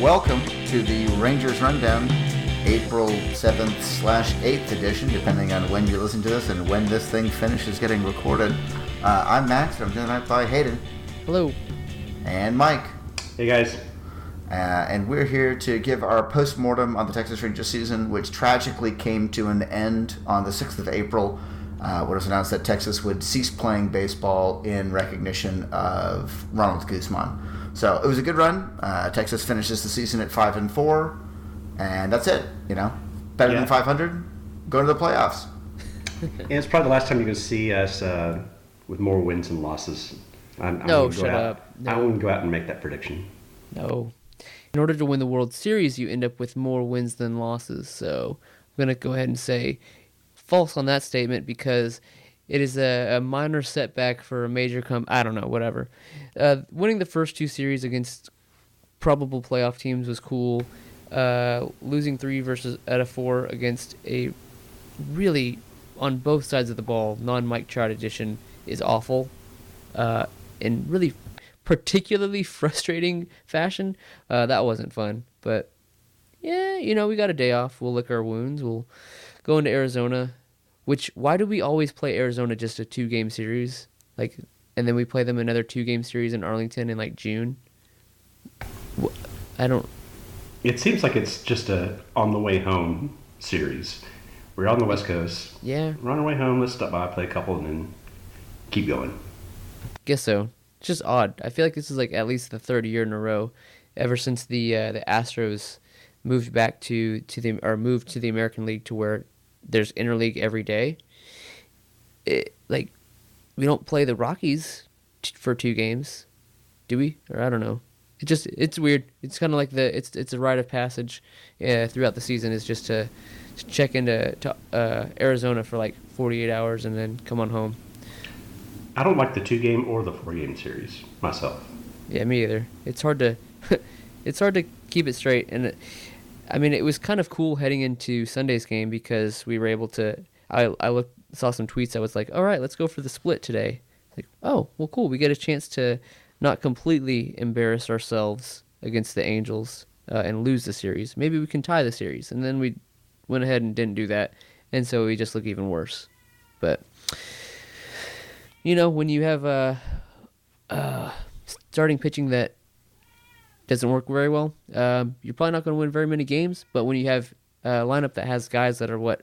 Hello and welcome to the Rangers Rundown, April 7th slash 8th edition, depending on when you listen to this and when this thing finishes getting recorded. Uh, I'm Max, and I'm joined by Hayden Hello. and Mike. Hey guys. Uh, and we're here to give our post-mortem on the Texas Rangers season, which tragically came to an end on the 6th of April, uh, when it was announced that Texas would cease playing baseball in recognition of Ronald Guzman. So it was a good run. Uh, Texas finishes the season at 5 and 4, and that's it. You know, better Yeah. than 500, go to the playoffs. And it's probably the last time you're going to see us uh, with more wins and losses. I'm, I'm no, shut out, up. No. I wouldn't go out and make that prediction. No. In order to win the World Series, you end up with more wins than losses. So I'm going to go ahead and say false on that statement because it is a, a minor setback for a major come. I don't know, whatever. Uh, winning the first two series against probable playoff teams was cool. Uh, losing three versus out of four against a really on both sides of the ball non Mike Trout edition is awful. Uh, in really particularly frustrating fashion. Uh, that wasn't fun, but yeah, you know we got a day off. We'll lick our wounds. We'll go into Arizona. Which why do we always play Arizona just a two game series? Like, and then we play them another two game series in Arlington in like June. I don't. It seems like it's just a on the way home series. We're on the West Coast. Yeah, We're on our way home. Let's stop by, play a couple, and then keep going. guess so. It's just odd. I feel like this is like at least the third year in a row, ever since the uh, the Astros moved back to to the or moved to the American League to where there's interleague every day. It like we don't play the Rockies t- for two games, do we? Or I don't know. It just it's weird. It's kind of like the it's it's a rite of passage uh, throughout the season is just to, to check into to, uh, Arizona for like 48 hours and then come on home. I don't like the two game or the four game series myself. Yeah, me either. It's hard to it's hard to keep it straight and it, I mean it was kind of cool heading into Sunday's game because we were able to I I looked saw some tweets that was like, "All right, let's go for the split today." Like, "Oh, well cool. We get a chance to not completely embarrass ourselves against the Angels uh, and lose the series. Maybe we can tie the series." And then we went ahead and didn't do that. And so we just look even worse. But you know, when you have uh uh starting pitching that doesn't work very well, um, you're probably not going to win very many games. But when you have a lineup that has guys that are what,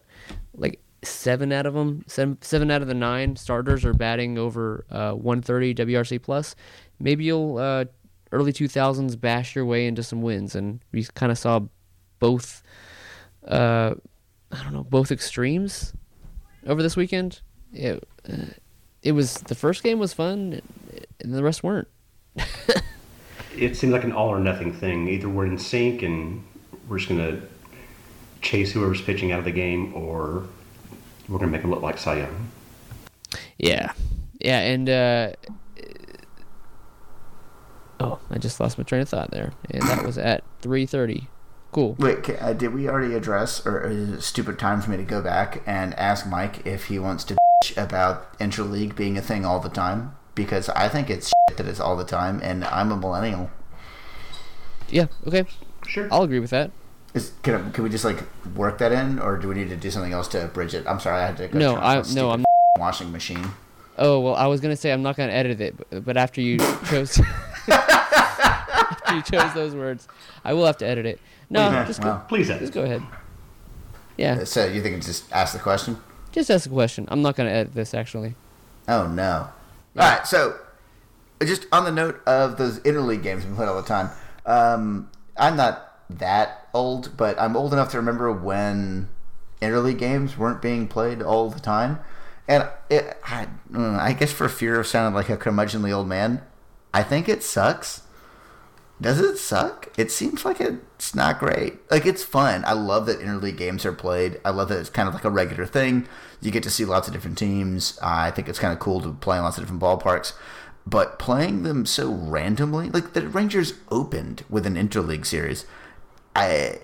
like seven out of them, seven, seven out of the nine starters are batting over uh, 130 WRC plus, maybe you'll uh, early 2000s bash your way into some wins. And we kind of saw both, uh, I don't know, both extremes over this weekend. It, uh, it was the first game was fun, and the rest weren't. It seems like an all or nothing thing. Either we're in sync and we're just going to chase whoever's pitching out of the game, or we're going to make them look like Cy Young. Yeah, yeah, and uh, oh, I just lost my train of thought there, and that was at three thirty. Cool. Wait, uh, did we already address, or is it a stupid time for me to go back and ask Mike if he wants to bitch about interleague being a thing all the time? Because I think it's shit that it's all the time, and I'm a millennial. Yeah. Okay. Sure. I'll agree with that. Is, can, I- can we just like work that in, or do we need to do something else to bridge it? I'm sorry, I had to go. No, I no, I'm. washing machine. Oh well, I was gonna say I'm not gonna edit it, but, but after you chose, after you chose those words, I will have to edit it. No, Yeah, just go, well. Please just go ahead. Yeah, uh, So you think it's just ask the question? just ask the question. I'm not gonna edit this actually. Oh no! Yeah. All right, so just on the note of those interleague games we play all the time, um, I'm not that old, but I'm old enough to remember when interleague games weren't being played all the time, and it, I, mm, I guess for fear of sounding like a curmudgeonly old man, I think it sucks. Does it suck? It seems like it's not great. Like it's fun. I love that interleague games are played. I love that it's kind of like a regular thing. You get to see lots of different teams. I think it's kind of cool to play in lots of different ballparks. But playing them so randomly, like the Rangers opened with an interleague series, I,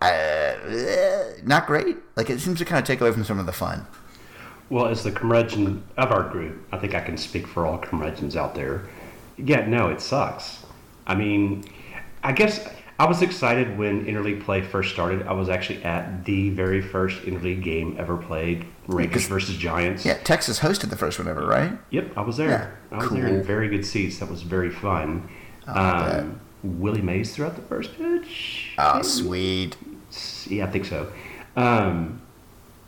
I, eh, not great. Like it seems to kind of take away from some of the fun. Well, as the curmudgeon of our group, I think I can speak for all curmudgeons out there. Yeah, no, it sucks. I mean, I guess I was excited when interleague play first started. I was actually at the very first interleague game ever played, Rangers versus Giants. Yeah, Texas hosted the first one ever, right? Yep, I was there. Yeah, I was there in cool. very good seats. That was very fun. I. Um, Willie Mays threw out the first pitch. Oh, sweet. Yeah, I think so. Um,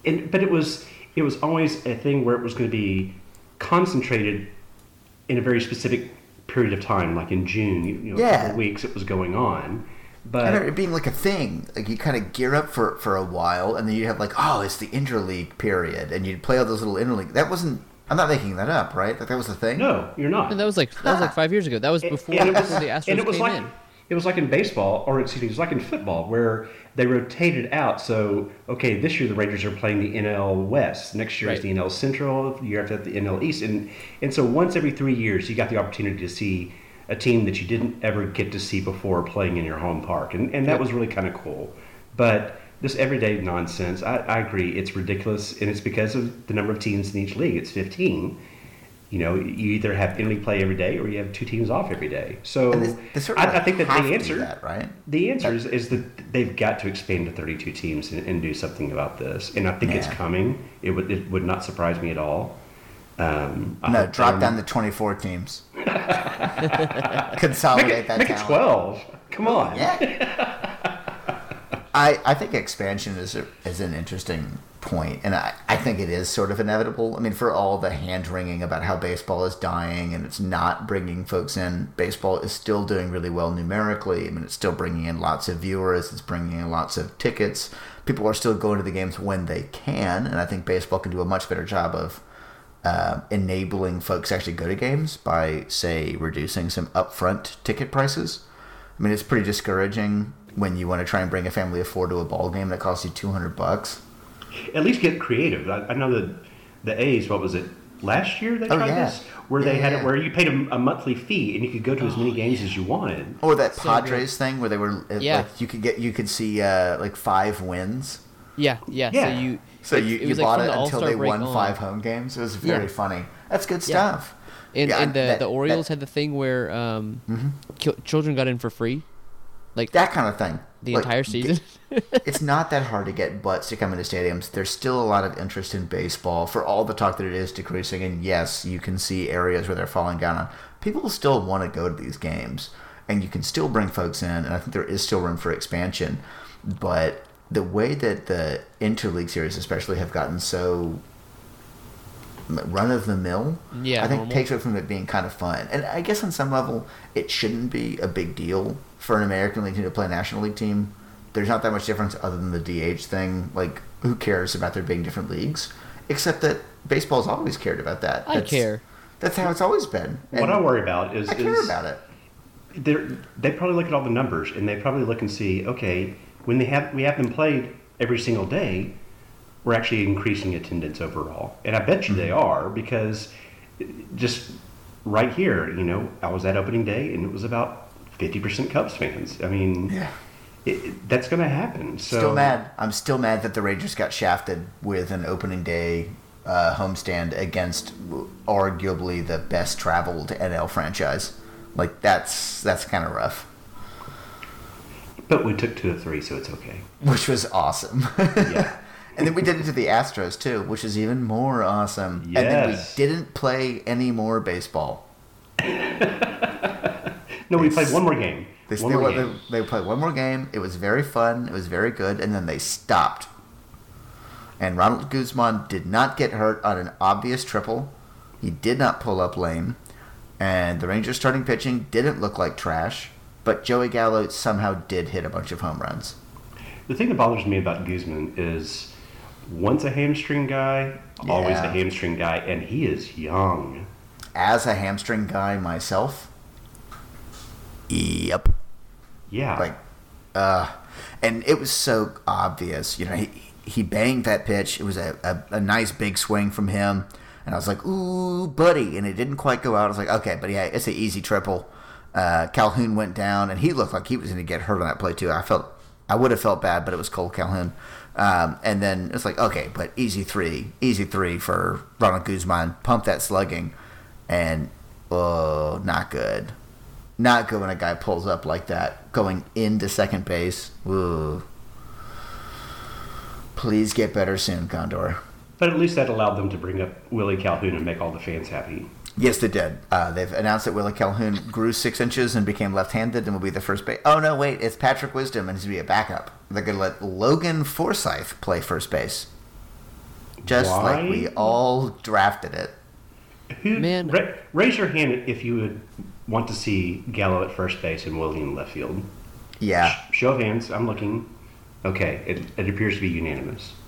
and but it was it was always a thing where it was going to be concentrated in a very specific period of time, like in June. You, you know, a Yeah. couple weeks it was going on. But it being like a thing. Like you kind of gear up for for a while, and then you have like, oh, it's the interleague period, and you'd play all those little interleague. That wasn't. I'm not making that up, right? Like that was the thing. no, you're not. And that was like that was like ah. five years ago. That was before, and it was, before the Astros and it was came like in. It was like in baseball, or excuse me, it was like in football, where they rotated out. So okay, this year the Rangers are playing the NL West. Next year is Right. the NL Central. The year after that, the NL East, and and so once every three years, you got the opportunity to see a team that you didn't ever get to see before playing in your home park, and and that Yep. was really kind of cool. But this everyday nonsense, I, I agree, it's ridiculous, and it's because of the number of teams in each league. It's fifteen. You know, you either have interleague play every day or you have two teams off every day. So they, they I, I think that the answer, that, right? the answer is, is that they've got to expand to 32 teams and, and do something about this. And I think it's coming. It would it would not surprise me at all. Um, No, drop them- down to 24 teams. Consolidate Make it, that make it 12. Come on. Yeah. I, I think expansion is a, is an interesting point, and I, I think it is sort of inevitable. I mean, for all the hand wringing about how baseball is dying and it's not bringing folks in, baseball is still doing really well numerically. I mean, it's still bringing in lots of viewers, it's bringing in lots of tickets. People are still going to the games when they can, and I think baseball can do a much better job of uh, enabling folks to actually go to games by, say, reducing some upfront ticket prices. I mean, it's pretty discouraging when you want to try and bring a family of four to a ball game that costs you two hundred bucks. At least get creative. I, I know that the A's, what was it, last year they Oh, tried yeah. this? Where they had yeah. it where you paid a, a monthly fee and you could go to as many games as you wanted. Or that So Padres thing where they were Yeah. like you could get you could see uh, like five wins. Yeah, yeah. Yeah. So you So it- you, it you was, like, bought from it the until they won on. five home games. It was very Yeah. funny. That's good Yeah. stuff. And, Yeah, and the, that- the Orioles that- had the thing where um, Mhm. ki- children got in for free, like That kind of thing. the Like, entire season. it's not that hard to get butts to come into stadiums. There's still a lot of interest in baseball for all the talk that it is decreasing. And yes, you can see areas where they're falling down on. People still want to go to these games, and you can still bring folks in. And I think there is still room for expansion. But the way that the interleague series, especially, have gotten so run of the mill, Yeah, I think normal. takes away from it being kind of fun. And I guess on some level, it shouldn't be a big deal for an American League team to play a National League team. There's not that much difference other than the DH thing. Like, who cares about there being different leagues? Except that baseball's always cared about that. I That's- care. That's how it's always been. what I worry about is, I care is about it. they're, they probably look at all the numbers and they probably look and see, okay, when they have we have them played every single day, we're actually increasing attendance overall, and I bet you they Mm-hmm. are because just right here, you know, I was at opening day and it was about fifty percent Cubs fans. I mean, Yeah. it, it- that's going to happen. So Still mad. I'm still mad that the Rangers got shafted with an opening day uh, homestand against arguably the best traveled NL franchise. Like that's that's kind of rough. but we took two of three, so it's okay. Which was awesome. Yeah. And then we did it to the Astros too, which is even more awesome. And then we didn't play any more baseball. No, we played one more game. They, one they, more they, game. they played one more game. It was very fun. It was very good. And then they stopped. And Ronald Guzman did not get hurt on an obvious triple. He did not pull up lame. And the Rangers starting pitching didn't look like trash. But Joey Gallo somehow did hit a bunch of home runs. The thing that bothers me about Guzman is once a hamstring guy, always a hamstring guy, and he is young. As a hamstring guy myself, yep. Yeah. like uh and it was so obvious you know he he banged that pitch. It was a, a, a nice big swing from him. And i was like ooh buddy and it didn't quite go out. I was like okay but yeah it's an easy triple. Uh calhoun went down and he looked like he was going to get hurt on that play too. I felt i would have felt bad but it was kole calhoun um, and then it's like okay but easy three easy three for ronald guzman pump that slugging and oh not good Not good when a guy pulls up like that, going into second base. Ooh. Please get better soon, Condor. But at least that allowed them to bring up Willie Calhoun and make all the fans happy. Yes, they did. Uh, they've announced that Willie Calhoun grew six inches and became left-handed and will be the first base. Oh no, wait, it's Patrick Wisdom and he's gonna be a backup. They're gonna let Logan Forsythe play first base, just Why? like we all drafted it. Who, Man. ra- raise your hand if you would want to see Gallo at first base and Willie in left field. Yeah, Sh- Show of hands. I'm looking. Okay, it, it appears to be unanimous.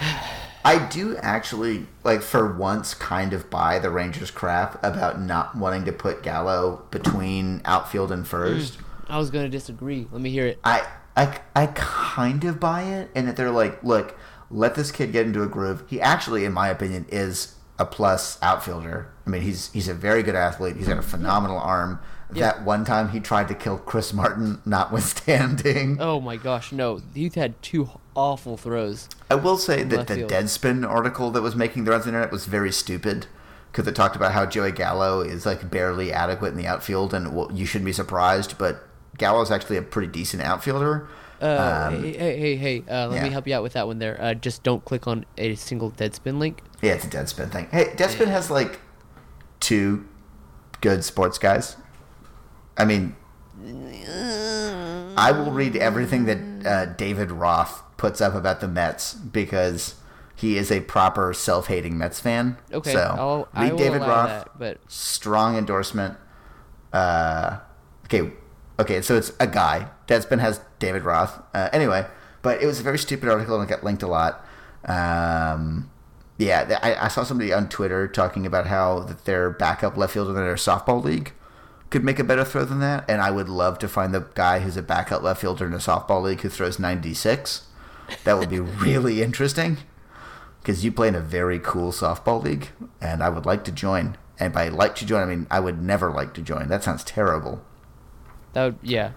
I do actually like for once kind of buy the Rangers crap about not wanting to put Gallo between outfield and first. Mm, I was gonna disagree. Let me hear it. I, I, I kind of buy it, and that they're like, look, let this kid get into a groove. He actually, in my opinion, is a plus outfielder. I mean, he's he's a very good athlete. He's got a mm-hmm. phenomenal arm. Yeah. That one time he tried to kill Chris Martin, notwithstanding. Oh my gosh, no! You've had two awful throws. I will say that the field. Deadspin article that was making the rounds on the internet was very stupid because it talked about how Joey Gallo is like barely adequate in the outfield, and well, you shouldn't be surprised, but Gallo's actually a pretty decent outfielder. Uh, Um, hey, hey, hey, hey, uh, let me help you out with that one there. Uh, just don't click on a single Deadspin link. Yeah, it's a Deadspin thing. Hey, Deadspin has like two good sports guys. I mean, I will read everything that uh, David Roth puts up about the Mets because he is a proper self-hating Mets fan. Okay, so I'll, read David Roth. that, but Strong endorsement. Uh, okay, okay, so it's a guy. Deadspin has David Roth. Uh, anyway, but it was a very stupid article and it got linked a lot. Um, yeah, I, I saw somebody on Twitter talking about how that their backup left fielder in their softball league could make a better throw than that, and I would love to find the guy who's a backup left fielder in a softball league who throws 96. That would be really interesting because you play in a very cool softball league, and I would like to join. And by like to join, I mean I would never like to join. That sounds terrible. that would yeah.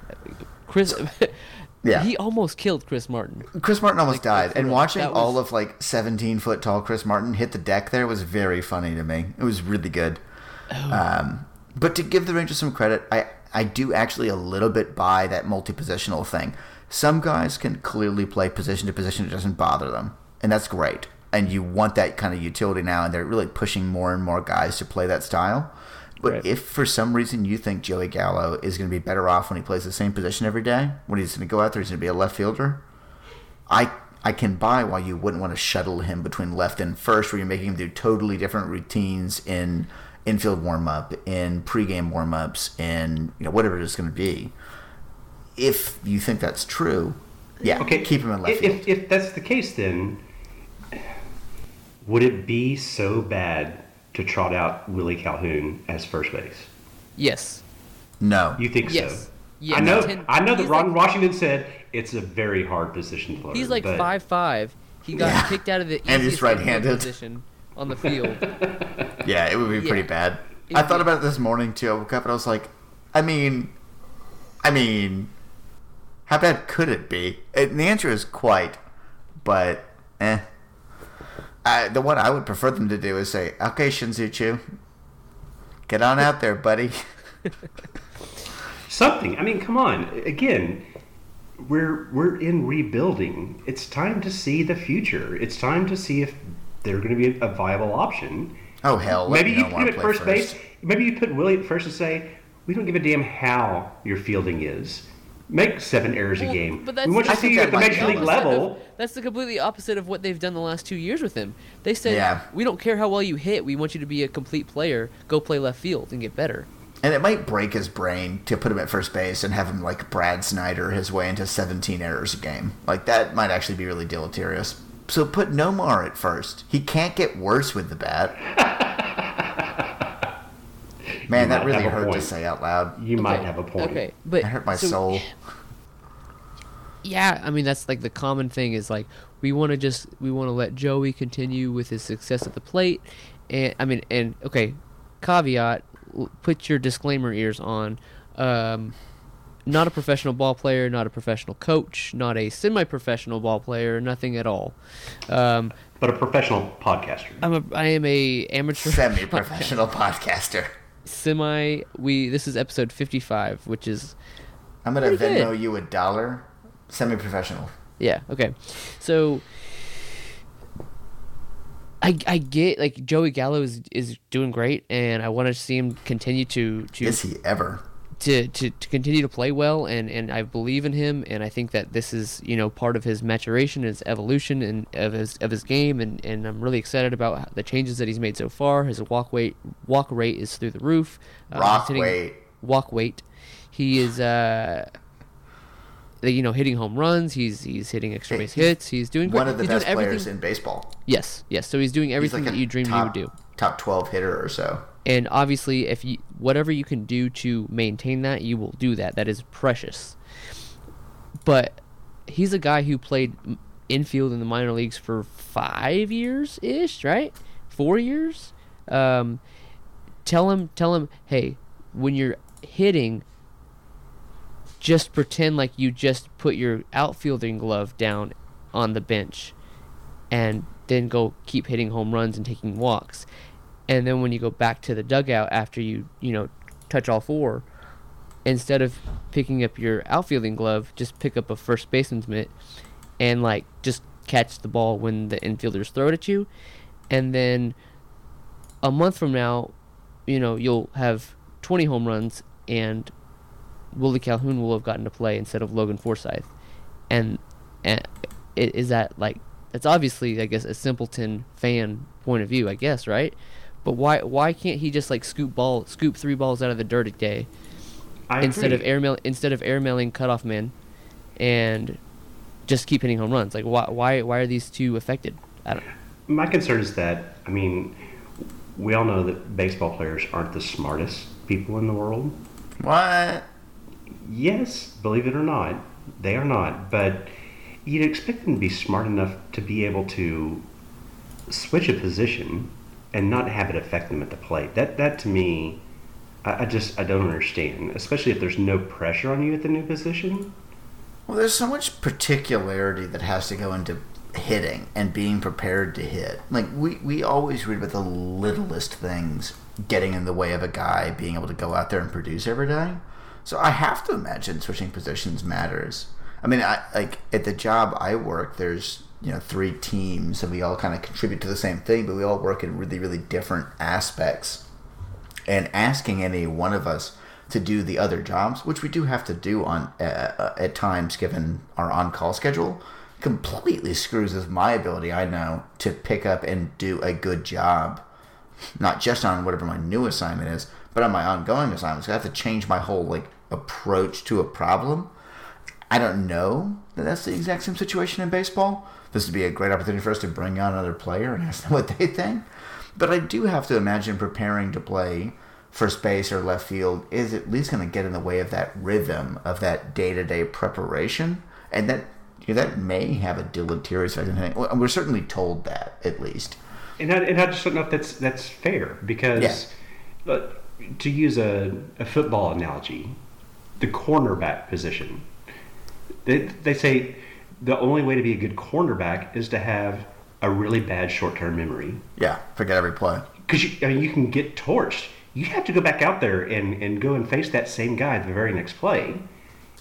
Chris, Yeah. he almost killed Chris Martin. Chris Martin almost Like, died, and watching was- all of like 17 foot tall Chris Martin hit the deck there was very funny to me. It was really good. Oh. Um, but to give the Rangers some credit, I I do actually a little bit buy that multi positional thing. Some guys can clearly play position to position; it doesn't bother them, and that's great. And you want that kind of utility now, and they're really pushing more and more guys to play that style. But Right. if for some reason you think Joey Gallo is going to be better off when he plays the same position every day, when he's going to go out there, he's going to be a left fielder, I I can buy why you wouldn't want to shuttle him between left and first, where you're making him do totally different routines in infield warm up, in pregame warm ups, in you know whatever it is going to be. If you think that's true, yeah, Okay, keep him in left if, field. If, if that's the case, then would it be so bad to trot out Willie Calhoun as first base? Yes. no, You think Yes. so? Yeah, I know. ten- I know that Ron like- Washington said it's a very hard position to learn. He's like but five five. He got Yeah. kicked out of the easiest And he's right-handed. position on the field. yeah, it would be pretty bad. It I thought be- about it this morning too. I woke up and I was like, I mean, I mean, how bad could it be? And the answer is quite, but eh. I, the one I would prefer them to do is say, "Okay, Shin-Soo Choo, get on out there, buddy." something. I mean, come on. Again, we're we're in rebuilding. It's time to see the future. It's time to see if they're going to be a viable option. Oh hell, let maybe me you put wanna him at play first, base. Maybe you put Willie at first and say, "We don't give a damn how your fielding is. Make seven errors a game. but that's- we want you I to think see you at the major league level." Of- that's the completely opposite of what they've done the last two years with him. They said, Yeah. "We don't care how well you hit. We want you to be a complete player. Go play left field and get better." And it might break his brain to put him at first base and have him like Brad Snyder his way into 17 errors a game. Like that might actually be really deleterious. So put Nomar at first. He can't get worse with the bat. Man, that really have a hurt to say out loud. You might have a point. Okay, but That hurt my so- soul. Yeah, I mean that's like the common thing is like we want to just we want to let Joey continue with his success at the plate, and I mean and okay, caveat, put your disclaimer ears on. Um, not a professional ball player, not a professional coach, not a semi-professional ball player, nothing at all. Um, But a professional podcaster. I'm a I am a amateur Semi-professional podcaster. semi. We this is episode fifty-five, which is I'm gonna Pretty good. Venmo you a dollar. Semi-professional. yeah okay. So I I get like Joey Gallo is is doing great, and I want to see him continue to to Is he ever? To, to, to continue to play well and, and I believe in him and I think that this is you know part of his maturation his evolution and of his of his game and, and I'm really excited about the changes that he's made so far. His walk weight walk rate is through the roof. Uh, Rock weight. walk weight. He is uh you know hitting home runs he's he's hitting extra base hits he's doing great. One of the he's best players everything in baseball. yes yes so he's doing He's everything like that you dreamed top, he would do Top 12 hitter or so. and obviously if you whatever you can do to maintain that you will do that that is precious but he's a guy who played infield in the minor leagues for five years ish right four years um, tell him tell him hey when you're hitting just pretend like you just put your outfielding glove down on the bench and then go keep hitting home runs and taking walks. And then when you go back to the dugout after you, you know, touch all four, instead of picking up your outfielding glove, just pick up a first baseman's mitt and like just catch the ball when the infielders throw it at you. And then a month from now, you know, you'll have 20 home runs and Willie Calhoun will have gotten to play instead of Logan Forsythe. And, and i- is that like that's obviously I guess a simpleton fan point of view, I guess, right? But why why can't he just like scoop ball scoop three balls out of the dirt a day I instead of agree. airmail instead of airmailing cutoff men and just keep hitting home runs? Like why why why are these two affected? I don't My concern is that, I mean, we all know that baseball players aren't the smartest people in the world. What? Yes, believe it or not, they are not. But you'd expect them to be smart enough to be able to switch a position and not have it affect them at the plate. That that to me, I, I just I don't understand. Especially if there's no pressure on you at the new position. Well, there's so much particularity that has to go into hitting and being prepared to hit. Like we, we always read about the littlest things getting in the way of a guy being able to go out there and produce every day. So I have to imagine switching positions matters. I mean, I like at the job I work, there's you know three teams and we all kind of contribute to the same thing, but we all work in really really different aspects and asking any one of us to do the other jobs, which we do have to do on uh, at times given our on-call schedule, completely screws with my ability. I know to pick up and do a good job, not just on whatever my new assignment is, but on my ongoing assignments. I have to change my whole like approach to a problem. I don't know that that's the exact same situation in baseball. This would be a great opportunity for us to bring on another player and ask them what they think. But I do have to imagine preparing to play first base or left field is at least going to get in the way of that rhythm of that day to day preparation, and that you know, that may have a deleterious effect. hitting. We're certainly told that at least. And I, and I just don't know if that's that's fair because, Yeah. to use a, a football analogy, the cornerback position, they, they say the only way to be a good cornerback is to have a really bad short term memory Yeah, forget every play. because you, I mean, you can get torched. You have to go back out there and, and go and face that same guy the very next play,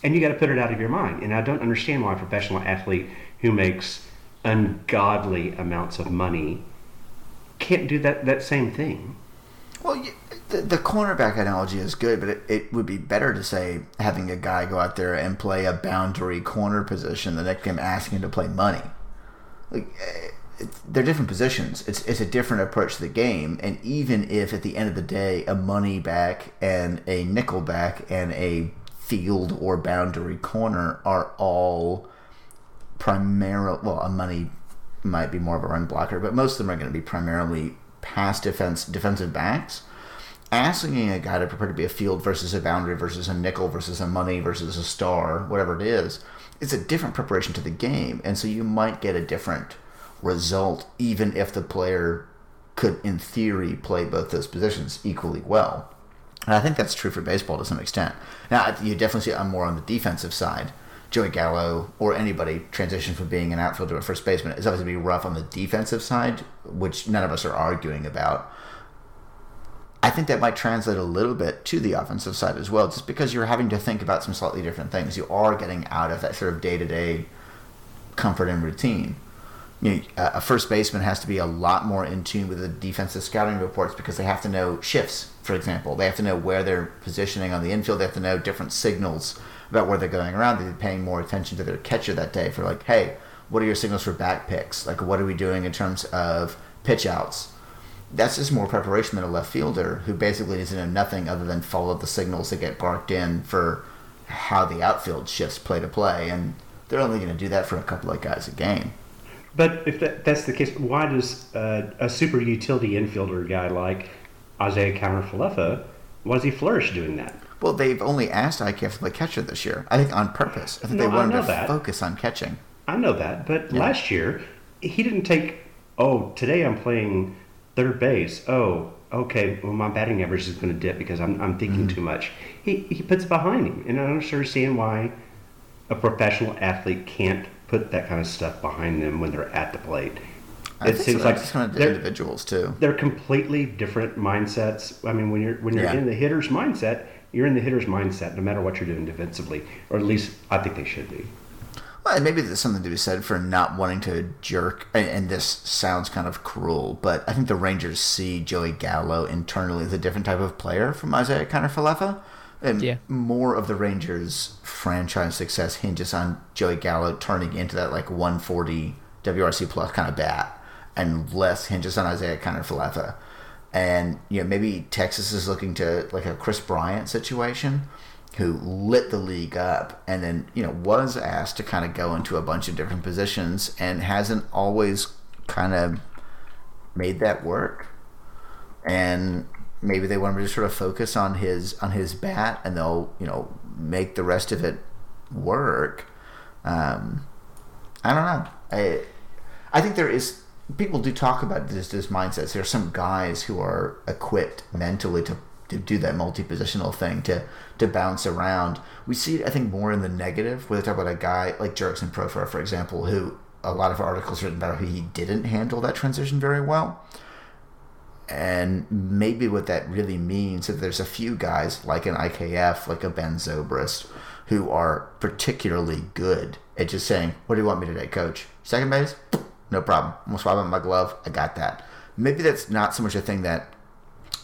and you got to put it out of your mind. And I don't understand why a professional athlete who makes ungodly amounts of money can't do that, that same thing. Well, you, the, the cornerback analogy is good, but it, it would be better to say having a guy go out there and play a boundary corner position than him asking him to play money. Like, eh, they're different positions. It's it's a different approach to the game, and even if at the end of the day a money back and a nickel back and a field or boundary corner are all primarily well a money might be more of a run blocker but most of them are going to be primarily pass defense defensive backs asking a guy to prepare to be a field versus a boundary versus a nickel versus a money versus a star whatever it is it's a different preparation to the game and so you might get a different result even if the player could in theory play both those positions equally well and I think that's true for baseball to some extent. Now, you definitely see I'm more on the defensive side. Joey Gallo or anybody transition from being an outfielder to a first baseman is obviously be rough on the defensive side, which none of us are arguing about. I think that might translate a little bit to the offensive side as well, just because you're having to think about some slightly different things. You are getting out of that sort of day to day comfort and routine. You know, a first baseman has to be a lot more in tune with the defensive scouting reports because they have to know shifts, for example. They have to know where they're positioning on the infield. They have to know different signals about where they're going around. They're paying more attention to their catcher that day for like, hey, what are your signals for back picks? Like, what are we doing in terms of pitch outs? That's just more preparation than a left fielder who basically needs to know nothing other than follow the signals that get barked in for how the outfield shifts play to play. And they're only going to do that for a couple of guys a game. But if that, that's the case, why does uh, a super utility infielder guy like Isiah Kiner-Falefa, why does he flourish doing that? Well, they've only asked IKF to play catcher this year. I think on purpose. I think No, they wanted to that. focus on catching. I know that, but Yeah. last year he didn't take. Oh, today I'm playing third base. Oh, okay. Well, my batting average is going to dip because I'm, I'm thinking Mm-hmm. too much. He he puts it behind him, and I don't understand why a professional athlete can't put that kind of stuff behind them when they're at the plate. I think so. It's kind of they're, individuals too. they're completely different mindsets. I mean, when you're when you're Yeah. in the hitter's mindset, you're in the hitter's mindset no matter what you're doing defensively, or at least I think they should be. Well, maybe there's something to be said for not wanting to jerk. And, and this sounds kind of cruel, but I think the Rangers see Joey Gallo internally as a different type of player from Isiah Kiner-Falefa. And Yeah. more of the Rangers' franchise success hinges on Joey Gallo turning into that like 140 WRC plus kind of bat, and less hinges on Isiah Kiner-Falefa. And you know maybe Texas is looking to like a Kris Bryant situation, who lit the league up, and then you know was asked to kind of go into a bunch of different positions, and hasn't always kind of made that work. And maybe they want him to sort of focus on his on his bat, and they'll you know make the rest of it work. Um, I don't know. I I think there is people do talk about this this mindsets. There are some guys who are equipped mentally to to do that multi-positional thing to to bounce around. We see it, I think, more in the negative where they talk about a guy like Jurickson Profar, for example, who a lot of articles written about how he didn't handle that transition very well. And maybe what that really means is that there's a few guys like an IKF, like a Ben Zobrist, who are particularly good at just saying, "What do you want me today, coach? Second base? No problem. I'm gonna swap out my glove. I got that." Maybe that's not so much a thing that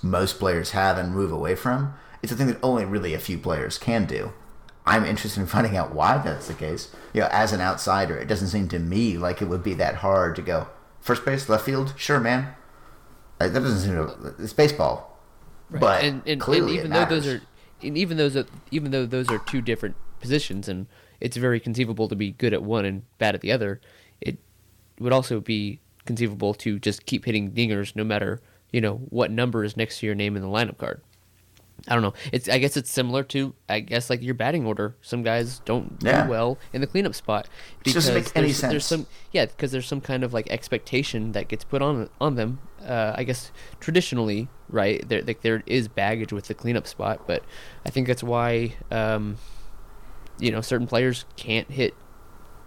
most players have and move away from. It's a thing that only really a few players can do. I'm interested in finding out why that's the case. You know, as an outsider, it doesn't seem to me like it would be that hard to go first base, left field. Sure, man. Like, that doesn't seem to. It's baseball. But and, and, clearly, and even though those are, and even those, are, even though those are two different positions, and it's very conceivable to be good at one and bad at the other, it would also be conceivable to just keep hitting dingers no matter you know what number is next to your name in the lineup card. I don't know. It's I guess it's similar to I guess like your batting order. Some guys don't Yeah. do well in the cleanup spot It doesn't make any there's, there's sense. some yeah because there's some kind of like expectation that gets put on on them. Uh, I guess traditionally, right? There like there is baggage with the cleanup spot, but I think that's why um, you know certain players can't hit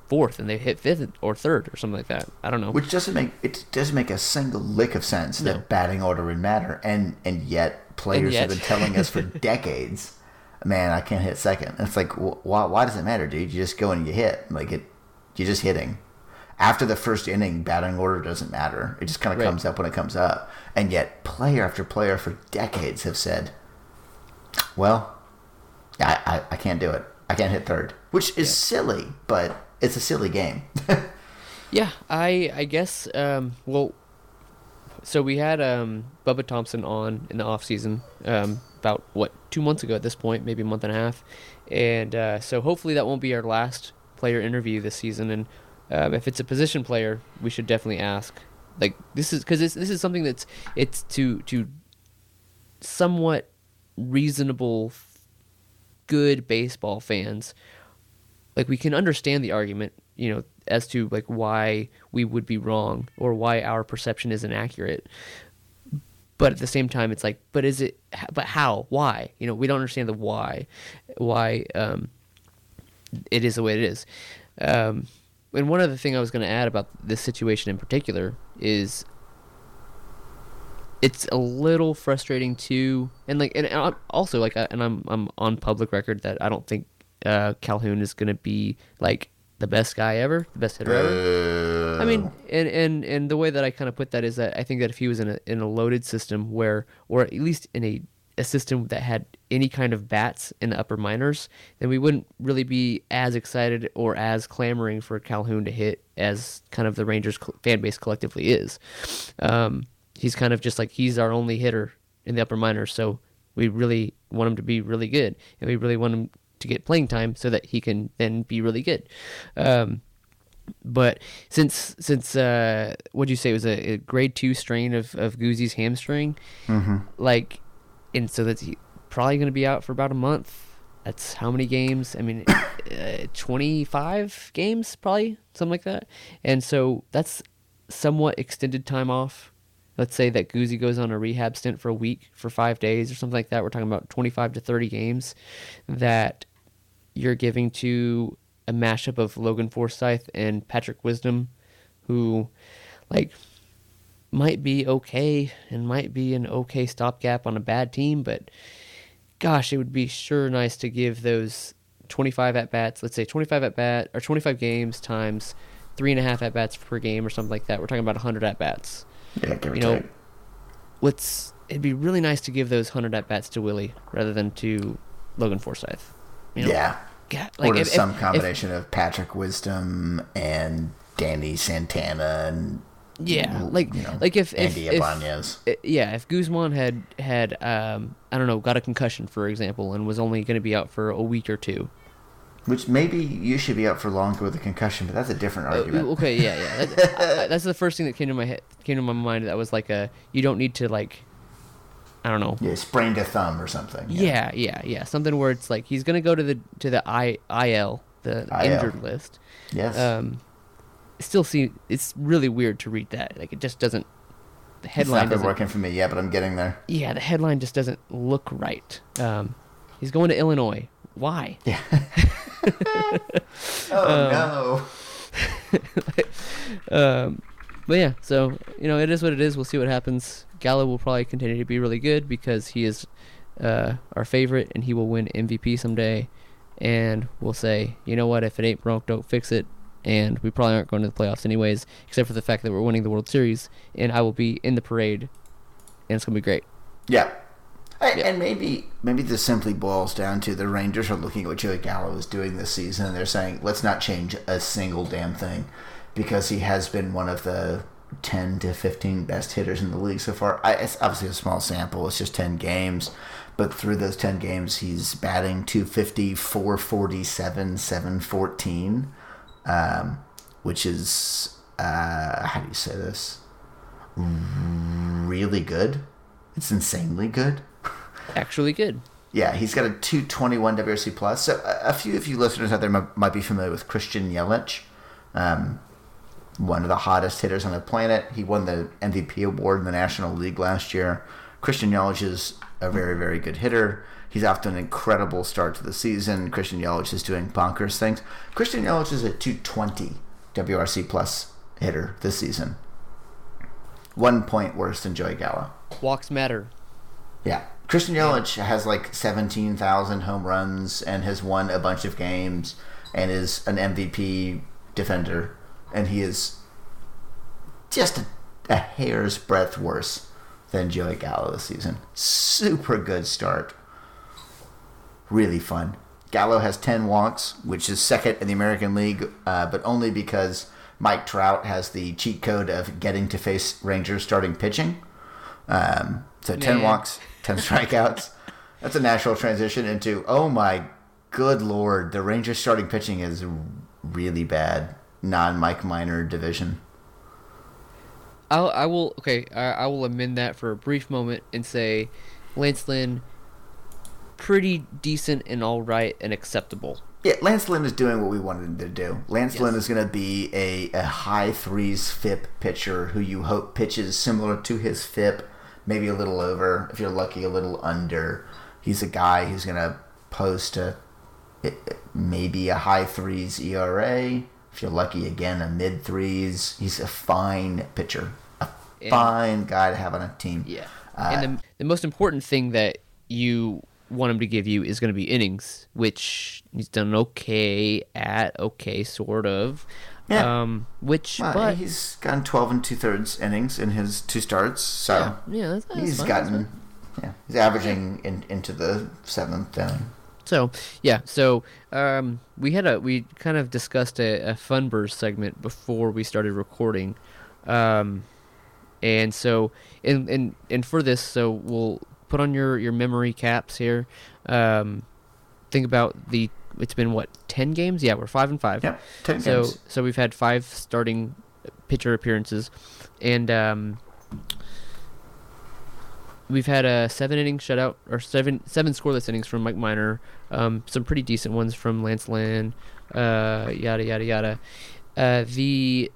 fourth and they hit fifth or third or something like that. I don't know. Which doesn't make it doesn't make a single lick of sense No. that batting order would matter, and and yet players have yet. been telling us for decades, man, I can't hit second. And it's like, wh- why why does it matter, dude? You just go and you hit, like it, you're just hitting. After the first inning, batting order doesn't matter. It just kind of Right. comes up when it comes up, and yet player after player for decades have said, well, I I, I can't do it. I can't hit third, which is silly, but it's a silly game. Yeah, I I guess um well so we had um Bubba Thompson on in the off season um about what 2 months ago at this point, maybe a month and a half. And uh, so hopefully that won't be our last player interview this season and um, if it's a position player, we should definitely ask. Like this is this this is something that's it's to to somewhat reasonable good baseball fans like we can understand the argument you know as to like why we would be wrong or why our perception is inaccurate but at the same time it's like but is it but how? Why? You know we don't understand the why why um it is the way it is. Um and one other thing i was going to add about this situation in particular is it's a little frustrating too, and like, and also like, and I'm I'm on public record that I don't think uh, Calhoun is gonna be like the best guy ever, the best hitter ever. I mean, and and and the way that I kind of put that is that I think that if he was in a in a loaded system where, or at least in a a system that had any kind of bats in the upper minors, then we wouldn't really be as excited or as clamoring for Calhoun to hit as kind of the Rangers fan base collectively is. Um, he's kind of just like he's our only hitter in the upper minors, so we really want him to be really good, and we really want him to get playing time so that he can then be really good. Um, but since since uh, what'd you say it was a, a grade two strain of of Goozy's hamstring, like, and so that's probably going to be out for about a month. That's how many games? I mean, uh, twenty five games probably something like that. And so that's somewhat extended time off. Let's say that Guzzi goes on a rehab stint for a week, for five days, or something like that. We're talking about twenty five to thirty games that you're giving to a mashup of Logan Forsythe and Patrick Wisdom, who, like, might be okay and might be an okay stopgap on a bad team, but gosh, it would be sure nice to give those 25 at bats, let's say 25 at bat or 25 games times three and a half at bats per game or something like that. We're talking about 100 at bats. Yeah, give You know, take. let's. It'd be really nice to give those 100 at bats to Willie rather than to Logan Forsythe. You know? yeah. Yeah, or if- if- some if- combination of Patrick Wisdom and Danny Santana and Yeah, like you know, like if if, Andy if Ibanez. i- yeah, if Guzman had had um I don't know got a concussion for example and was only going to be out for a week or two. Which maybe you should be out for longer with a concussion, but that's a different Uh, argument. okay, yeah, yeah. That, I- I- that's the first thing that came to my head came to my mind. That was like a you don't need to like I don't know. Yeah, sprained a thumb or something. Yeah, yeah, yeah. Something where it's like he's going to go to the to the I, IL, the IL. injured list. Yes. Um, still see it's really weird to read that. Like it just doesn't. The it's headline not been doesn't. working for me yet, but I'm getting there. Yeah, the headline just doesn't look right. Um, he's going to Illinois. Why? Yeah. oh Um, no. Um, but yeah, so you know, it is what it is. We'll see what happens. Gallo will probably continue to be really good because he is uh, our favorite, and he will win MVP someday. And we'll say, you know what? If it ain't broke, don't fix it. And we probably aren't going to the playoffs anyways, except for the fact that we're winning the World Series, and I will be in the parade, and it's gonna be great. Yeah. I, Yeah. And maybe maybe this simply boils down to the Rangers are looking at what Joey Gallo is doing this season, and they're saying, let's not change a single damn thing, because he has been one of the ten to fifteen best hitters in the league so far. I, it's obviously a small sample; it's just ten games, but through those ten games, he's batting 250, 447, 714, um, which is uh, how do you say this? Really good. It's insanely good. Actually, good. Yeah, he's got a 221 WRC plus. So a, a few of you listeners out there might, might be familiar with Christian Yelich, um, one of the hottest hitters on the planet. He won the MVP award in the National League last year. Christian Yelich is a very, very good hitter. He's off to an incredible start to the season. Christian Yelich is doing bonkers things. Christian Yelich is a 220 WRC plus hitter this season. One point worse than Joey Gallo. Walks matter. Yeah. Christian Yelich has like 17,000 home runs and has won a bunch of games and is an MVP defender. And he is just a, a hair's breadth worse than Joey Gallo this season. Super good start. Really fun. Gallo has 10 walks, which is second in the American League, uh, but only because Mike Trout has the cheat code of getting to face Rangers starting pitching. Um, so 10 Man. walks, 10 strikeouts. That's a natural transition into, oh my good lord, the Rangers starting pitching is really bad. Non Mike Minor division. I'll, I will okay. I, I will amend that for a brief moment and say, Lance Lynn, pretty decent and all right and acceptable. Yeah, Lance Lynn is doing what we wanted him to do. Lance Yes. Lynn is going to be a, a high threes FIP pitcher who you hope pitches similar to his FIP, maybe a little over. If you're lucky, a little under. He's a guy who's going to post a maybe a high threes ERA. If you're lucky, again a mid threes. He's a fine pitcher, a And- fine guy to have on a team. Yeah. Uh, and the, the most important thing that you want him to give you is going to be innings, which he's done okay at, okay, sort of. Yeah. Um, which, well, but he's gotten 12 and two thirds innings in his two starts, so yeah, yeah, that's, that's he's fine, gotten, yeah, he's averaging in, into the seventh inning. So yeah, so um, we had a we kind of discussed a, a Funburst segment before we started recording, um, and so and and and for this, so we'll put on your your memory caps here. Um, think about the it's been what ten games? Yeah, we're five and five. Yep, 10 So games. so we've had five starting pitcher appearances, and um, we've had a seven inning shutout or seven seven scoreless innings from Mike Minor. Um, some pretty decent ones from Lance Lynn. Uh, yada yada yada. Uh, the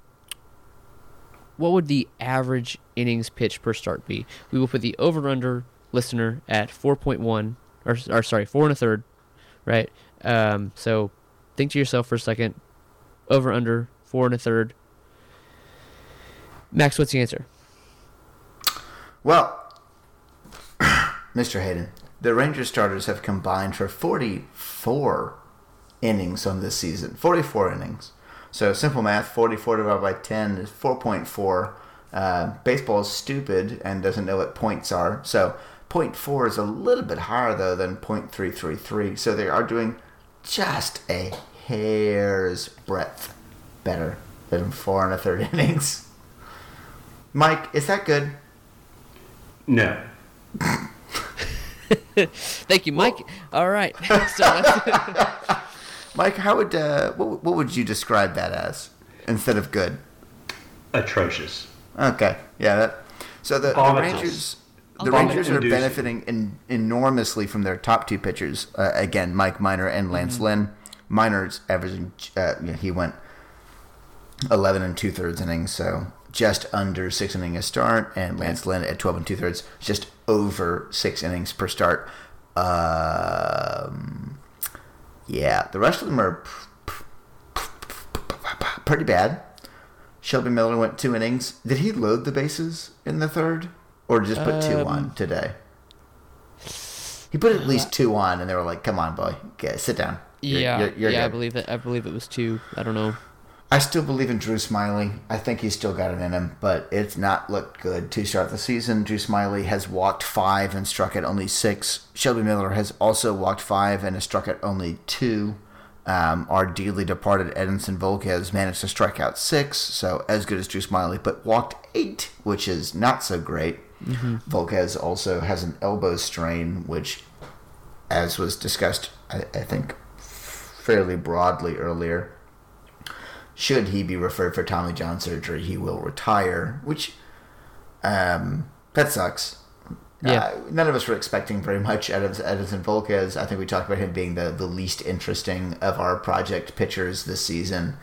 what would the average innings pitch per start be? We will put the over under listener at four point one or or sorry four and a third, right? Um, so think to yourself for a second. Over under four and a third. Max, what's the answer? Well, Mr. Hayden, the Rangers starters have combined for 44 innings on this season. 44 innings. So simple math, 44 divided by 10 is 4.4. Uh, baseball is stupid and doesn't know what points are. So 0.4 is a little bit higher, though, than 0.333. So they are doing just a hair's breadth better than four and a third innings. Mike, is that good? No. Thank you, Mike. All right. so Mike, how would uh, what, what would you describe that as instead of good? Atrocious. Okay, yeah. That, so the, the Rangers, the Vomit Rangers are benefiting in, enormously from their top two pitchers. Uh, again, Mike Minor and Lance Mm-hmm. Lynn. Minor's averaging. Uh, you know, he went eleven and two thirds innings, so just under six innings a start, and Lance Lynn at twelve and two thirds, just over six innings per start. Um, yeah, the rest of them are pretty bad. Shelby Miller went two innings. Did he load the bases in the third, or just put two Um, on today? He put at least two on, and they were like, "Come on, boy, okay, sit down." You're- yeah, you're- you're yeah. I believe it. I believe it was two. I don't know. I still believe in Drew Smyly. I think he's still got it in him, but it's not looked good to start the season. Drew Smyly has walked five and struck at only six. Shelby Miller has also walked five and has struck at only two. Um, our dearly departed Edinson Volquez managed to strike out six, so as good as Drew Smyly, but walked eight, which is not so great. Volquez also has an elbow strain, which, as was discussed, I, I think, fairly broadly earlier, should he be referred for Tommy John surgery, he will retire, which um, that sucks. Yeah. Uh, none of us were expecting very much out of Edinson Volquez. I think we talked about him being the, the least interesting of our project pitchers this season,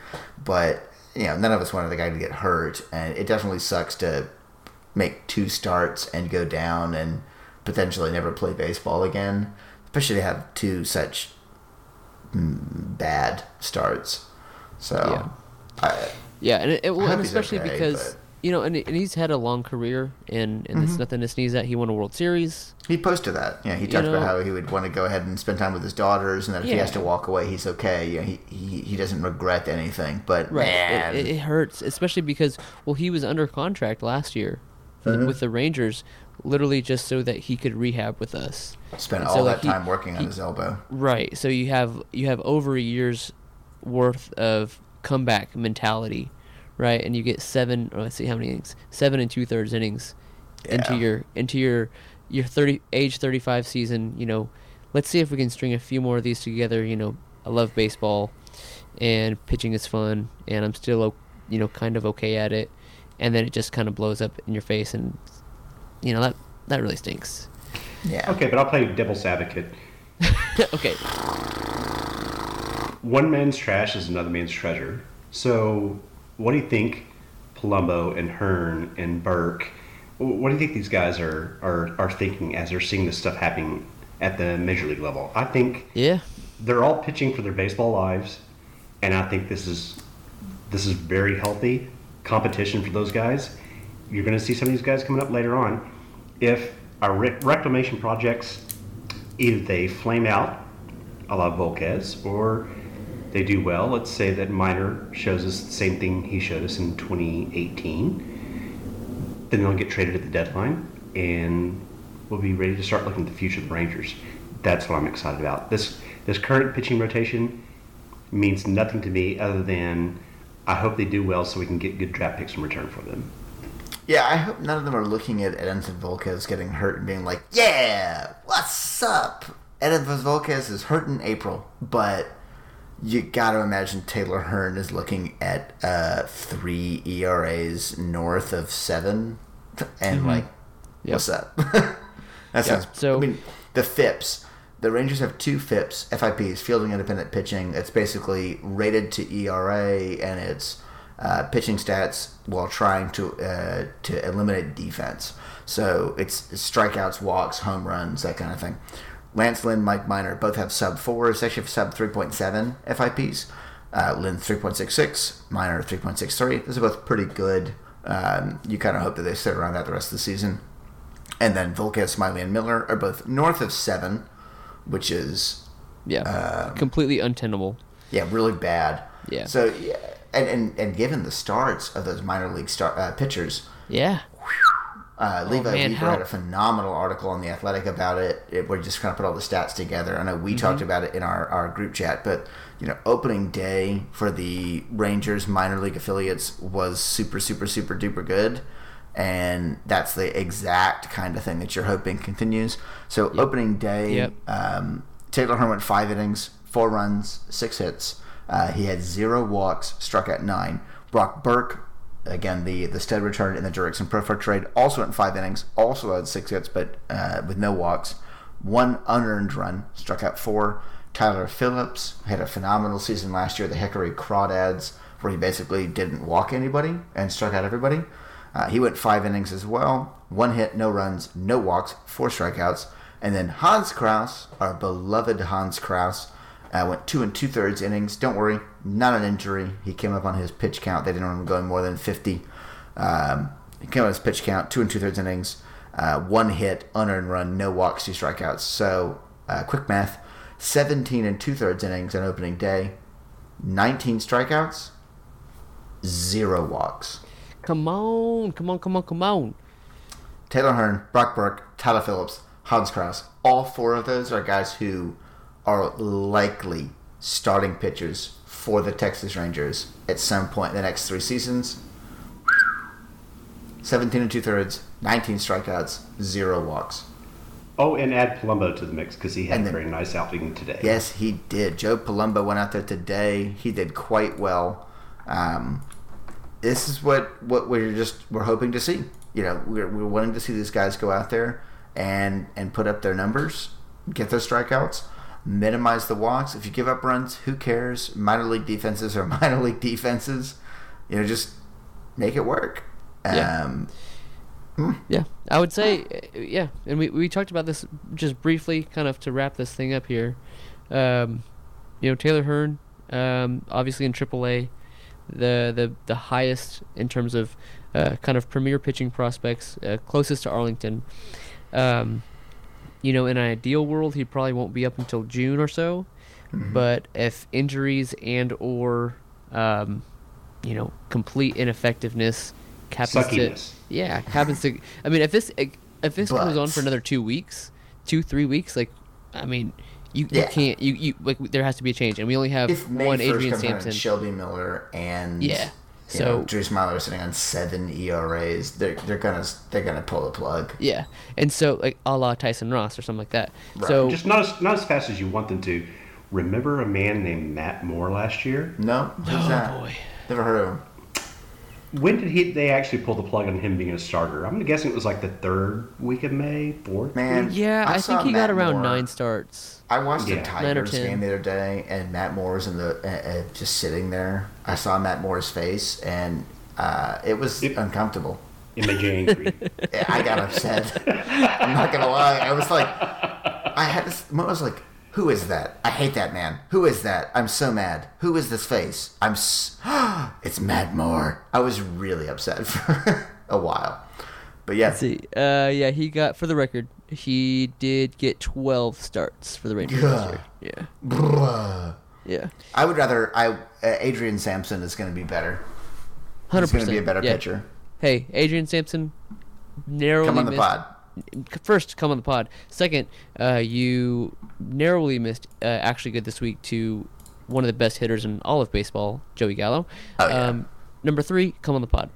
but you know none of us wanted the guy to get hurt, and it definitely sucks to make two starts and go down and potentially never play baseball again, especially to have two such mm, bad starts. So, Yeah. I, Yeah, and it, it well, and especially okay, because but- Mm-hmm. you know, and, and he's had a long career, and and it's nothing to sneeze at. He won a World Series. He posted that. Yeah, he You talked about how he would want to go ahead and spend time with his daughters, and that if he has to walk away, he's okay. Yeah, he, he he doesn't regret anything. But man, It, it, hurts, especially because well, he was under contract last year Mhm. with the Rangers, literally just so that he could rehab with us. spent and all so, that like, he- time working on he- his elbow. Right. So you have you have over a year's worth of comeback mentality, right? And you get seven. Or let's see how many innings. Seven and two thirds innings into your into your your thirty age thirty five season. You know, let's see if we can string a few more of these together. You know, I love baseball, and pitching is fun, and I'm still you know kind of okay at it, and then it just kind of blows up in your face, and you know that that really stinks. Yeah. Okay, but I'll play devil's advocate. okay. One man's trash is another man's treasure. So, what do you think Palumbo and Hearn and Burke, what do you think these guys are, are, are thinking as they're seeing this stuff happening at the major league level? I think Yeah. they're all pitching for their baseball lives, and I think this is this is very healthy competition for those guys. you're going to see some of these guys coming up later on. If our reclamation projects either they flame out, a la Volquez, or they do well. Let's say that Minor shows us the same thing he showed us in 2018. Then they'll get traded at the deadline, and we'll be ready to start looking at the future of the Rangers. That's what I'm excited about. This this current pitching rotation means nothing to me other than I hope they do well so we can get good draft picks in return for them. Yeah, I hope none of them are looking at Edinson Volquez getting hurt and being like, "Yeah, what's up?" Edinson Volquez is hurt in April, but you got to imagine Taylor Hearn is looking at uh, three ERAs north of seven, and like, Yep. what's up? that sounds. so- I mean, the FIPS. The Rangers have two FIPS, FIPs, fielding independent pitching. It's basically rated to ERA and it's uh, pitching stats while trying to uh, to eliminate defense. So it's strikeouts, walks, home runs, that kind of thing. Lance Lynn, Mike Minor both have sub fours, actually have sub 3.7 FIPs. Uh, Lynn 3.66, Minor 3.63. Those are both pretty good. Um, you kind of hope that they sit around that the rest of the season. And then Volquez, Smyly, and Miller are both north of seven, which is Yeah, Um, completely untenable. yeah really bad. Yeah. So yeah, and and, and given the starts of those minor league star uh, pitchers, Yeah, uh, Levi Oh, man, Weaver how- had a phenomenal article on the Athletic about it, it where he just kind of put all the stats together. I know we talked Mm-hmm. about it in our, our group chat, but you know, opening day for the Rangers minor league affiliates was super, super, super duper good. And that's the exact kind of thing that you're hoping continues. So opening day, Yep. um, Taylor Hearn went five innings, four runs, six hits. Uh, he had zero walks, struck out nine. Brock Burke, again the the stud return in the Jurickson Profar trade, also went five innings, also had six hits, but uh, with no walks. One unearned run, struck out four. Tyler Phillips had a phenomenal season last year. The Hickory Crawdads, where he basically didn't walk anybody and struck out everybody. Uh, he went five innings as well. One hit, no runs, no walks, four strikeouts. And then Hans Crouse, our beloved Hans Crouse, uh, went two and two thirds innings. Don't worry, not an injury. He came up on his pitch count. They didn't want him going more than 50. Um, he came up on his pitch count, two and two thirds innings, uh, one hit, unearned run, no walks, two strikeouts. So, uh, quick math 17 and two thirds innings on opening day, 19 strikeouts, zero walks. come on, come on, come on, come on. Taylor Hearn, Brock Burke, Tyler Phillips, Hans Crouse. All four of those are guys who are likely starting pitchers for the Texas Rangers at some point in the next three seasons. 17 and two thirds, 19 strikeouts, zero walks. Oh, and add Palumbo to the mix because he had And a very nice outing today. Yes, he did. Joe Palumbo went out there today. He did quite well. Um, this is what, what we're just we're hoping to see. You know, we're, we're wanting to see these guys go out there and and put up their numbers, get their strikeouts, minimize the walks. If you give up runs, who cares? Minor league defenses are minor league defenses. You know, just make it work. Yeah. Um, Yeah, I would say, yeah, and we, we talked about this just briefly, kind of to wrap this thing up here. Um, you know, Taylor Hearn, um, obviously in AAA, the the the highest in terms of uh, kind of premier pitching prospects, uh, closest to Arlington. Um, you know, in an ideal world, he probably won't be up until June or so. But if injuries and or um, you know complete ineffectiveness happens to yeah happens to I mean if this if this goes on for another two weeks, two three weeks, like I mean you, you can't you, you like there has to be a change, and we only have if one 1st Adrian Sampson. and Shelby Miller and Yeah. You So- know, Drew Smyly sitting on seven ERAs, they're they're gonna they're gonna pull the plug. Yeah, and so like a la Tyson Ross or something like that. Right. So Just not as, not as fast as you want them to. Remember a man named Matt Moore last year? No, who's Oh, that? boy. Never heard of him. When did he? They actually pull the plug on him being a starter. I'm guessing it was like the third week of May, fourth. Man, week? yeah, I, saw think he got around Moore- nine starts. I watched Yeah. the Nine Tigers game the other day, and Matt Moore was in the uh, uh, just sitting there. I saw Matt Moore's face, and uh, it was It- uncomfortable. It made you angry. I got upset. I'm not gonna lie. I was like, I had this. I was like, who is that? I hate that man. Who is that? I'm so mad. Who is this face? I'm. S- it's Matt Moore. I was really upset. For a while. But yeah, Let's see. Uh, yeah, he got for the record, he did get 12 starts for the Rangers year. Yeah, Bruh. yeah, I would rather. I uh, Adrian Sampson is going to be better. Hundred percent. He's going to be a better yeah. pitcher. Hey, Adrian Sampson, narrowly Come on the missed. pod. First, come on the pod. Second, uh, you narrowly missed uh, actually good this week to one of the best hitters in all of baseball, Joey Gallo. Oh, yeah. Um, number three, come on the pod.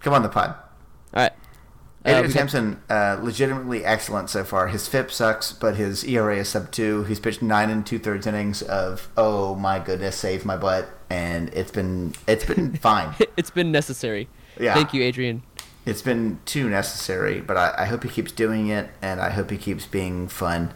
Come on the pod. All right. Uh, Adrian got- Sampson, uh, legitimately excellent so far. His FIP sucks, but his ERA is sub two. He's pitched nine and two thirds innings of oh my goodness, save my butt, and it's been it's been fine. it's been necessary. Yeah. Thank you, Adrian. It's been too necessary, but I, I hope he keeps doing it, and I hope he keeps being fun.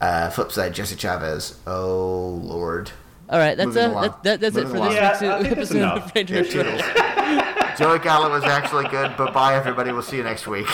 Uh, flip side, Jesse Chavez. Oh lord. All right, that's Moving uh, that, that, that's it for along. this Yeah, week's I think that's episode of Rangers. Yeah, toodles. Joey Gallo was actually good, but bye everybody. We'll see you next week.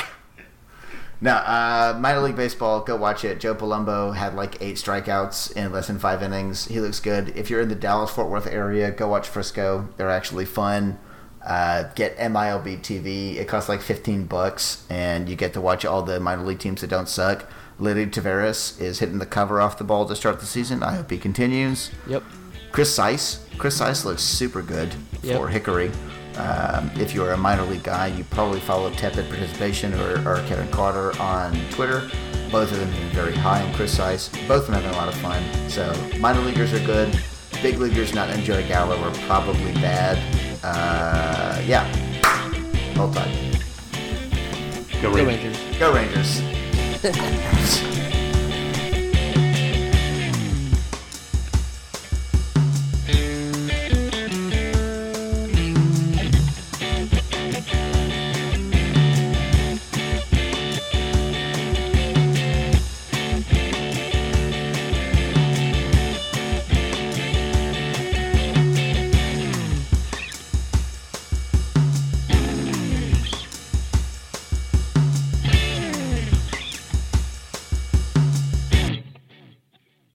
No, uh, minor league baseball. Go watch it. Joe Palumbo had like eight strikeouts in less than five innings. He looks good. If you're in the Dallas Fort Worth area, go watch Frisco. They're actually fun. Uh, get MILB TV. It costs like 15 bucks, and you get to watch all the minor league teams that don't suck. Leody Taveras is hitting the cover off the ball to start the season. I hope he continues. Yep. Chris Seise. Chris Seise looks super good Yep. for Hickory. Um, if you're a minor league guy, you probably follow Tepid Participation or, or Kevin Carter on Twitter. Both of them have been very high on Chris Seise. Both of them having a lot of fun. So minor leaguers are good. Big leaguers not enjoy Gallo are probably bad. Uh, yeah. Hold tight. Go Go Rangers. Rangers. Go Rangers.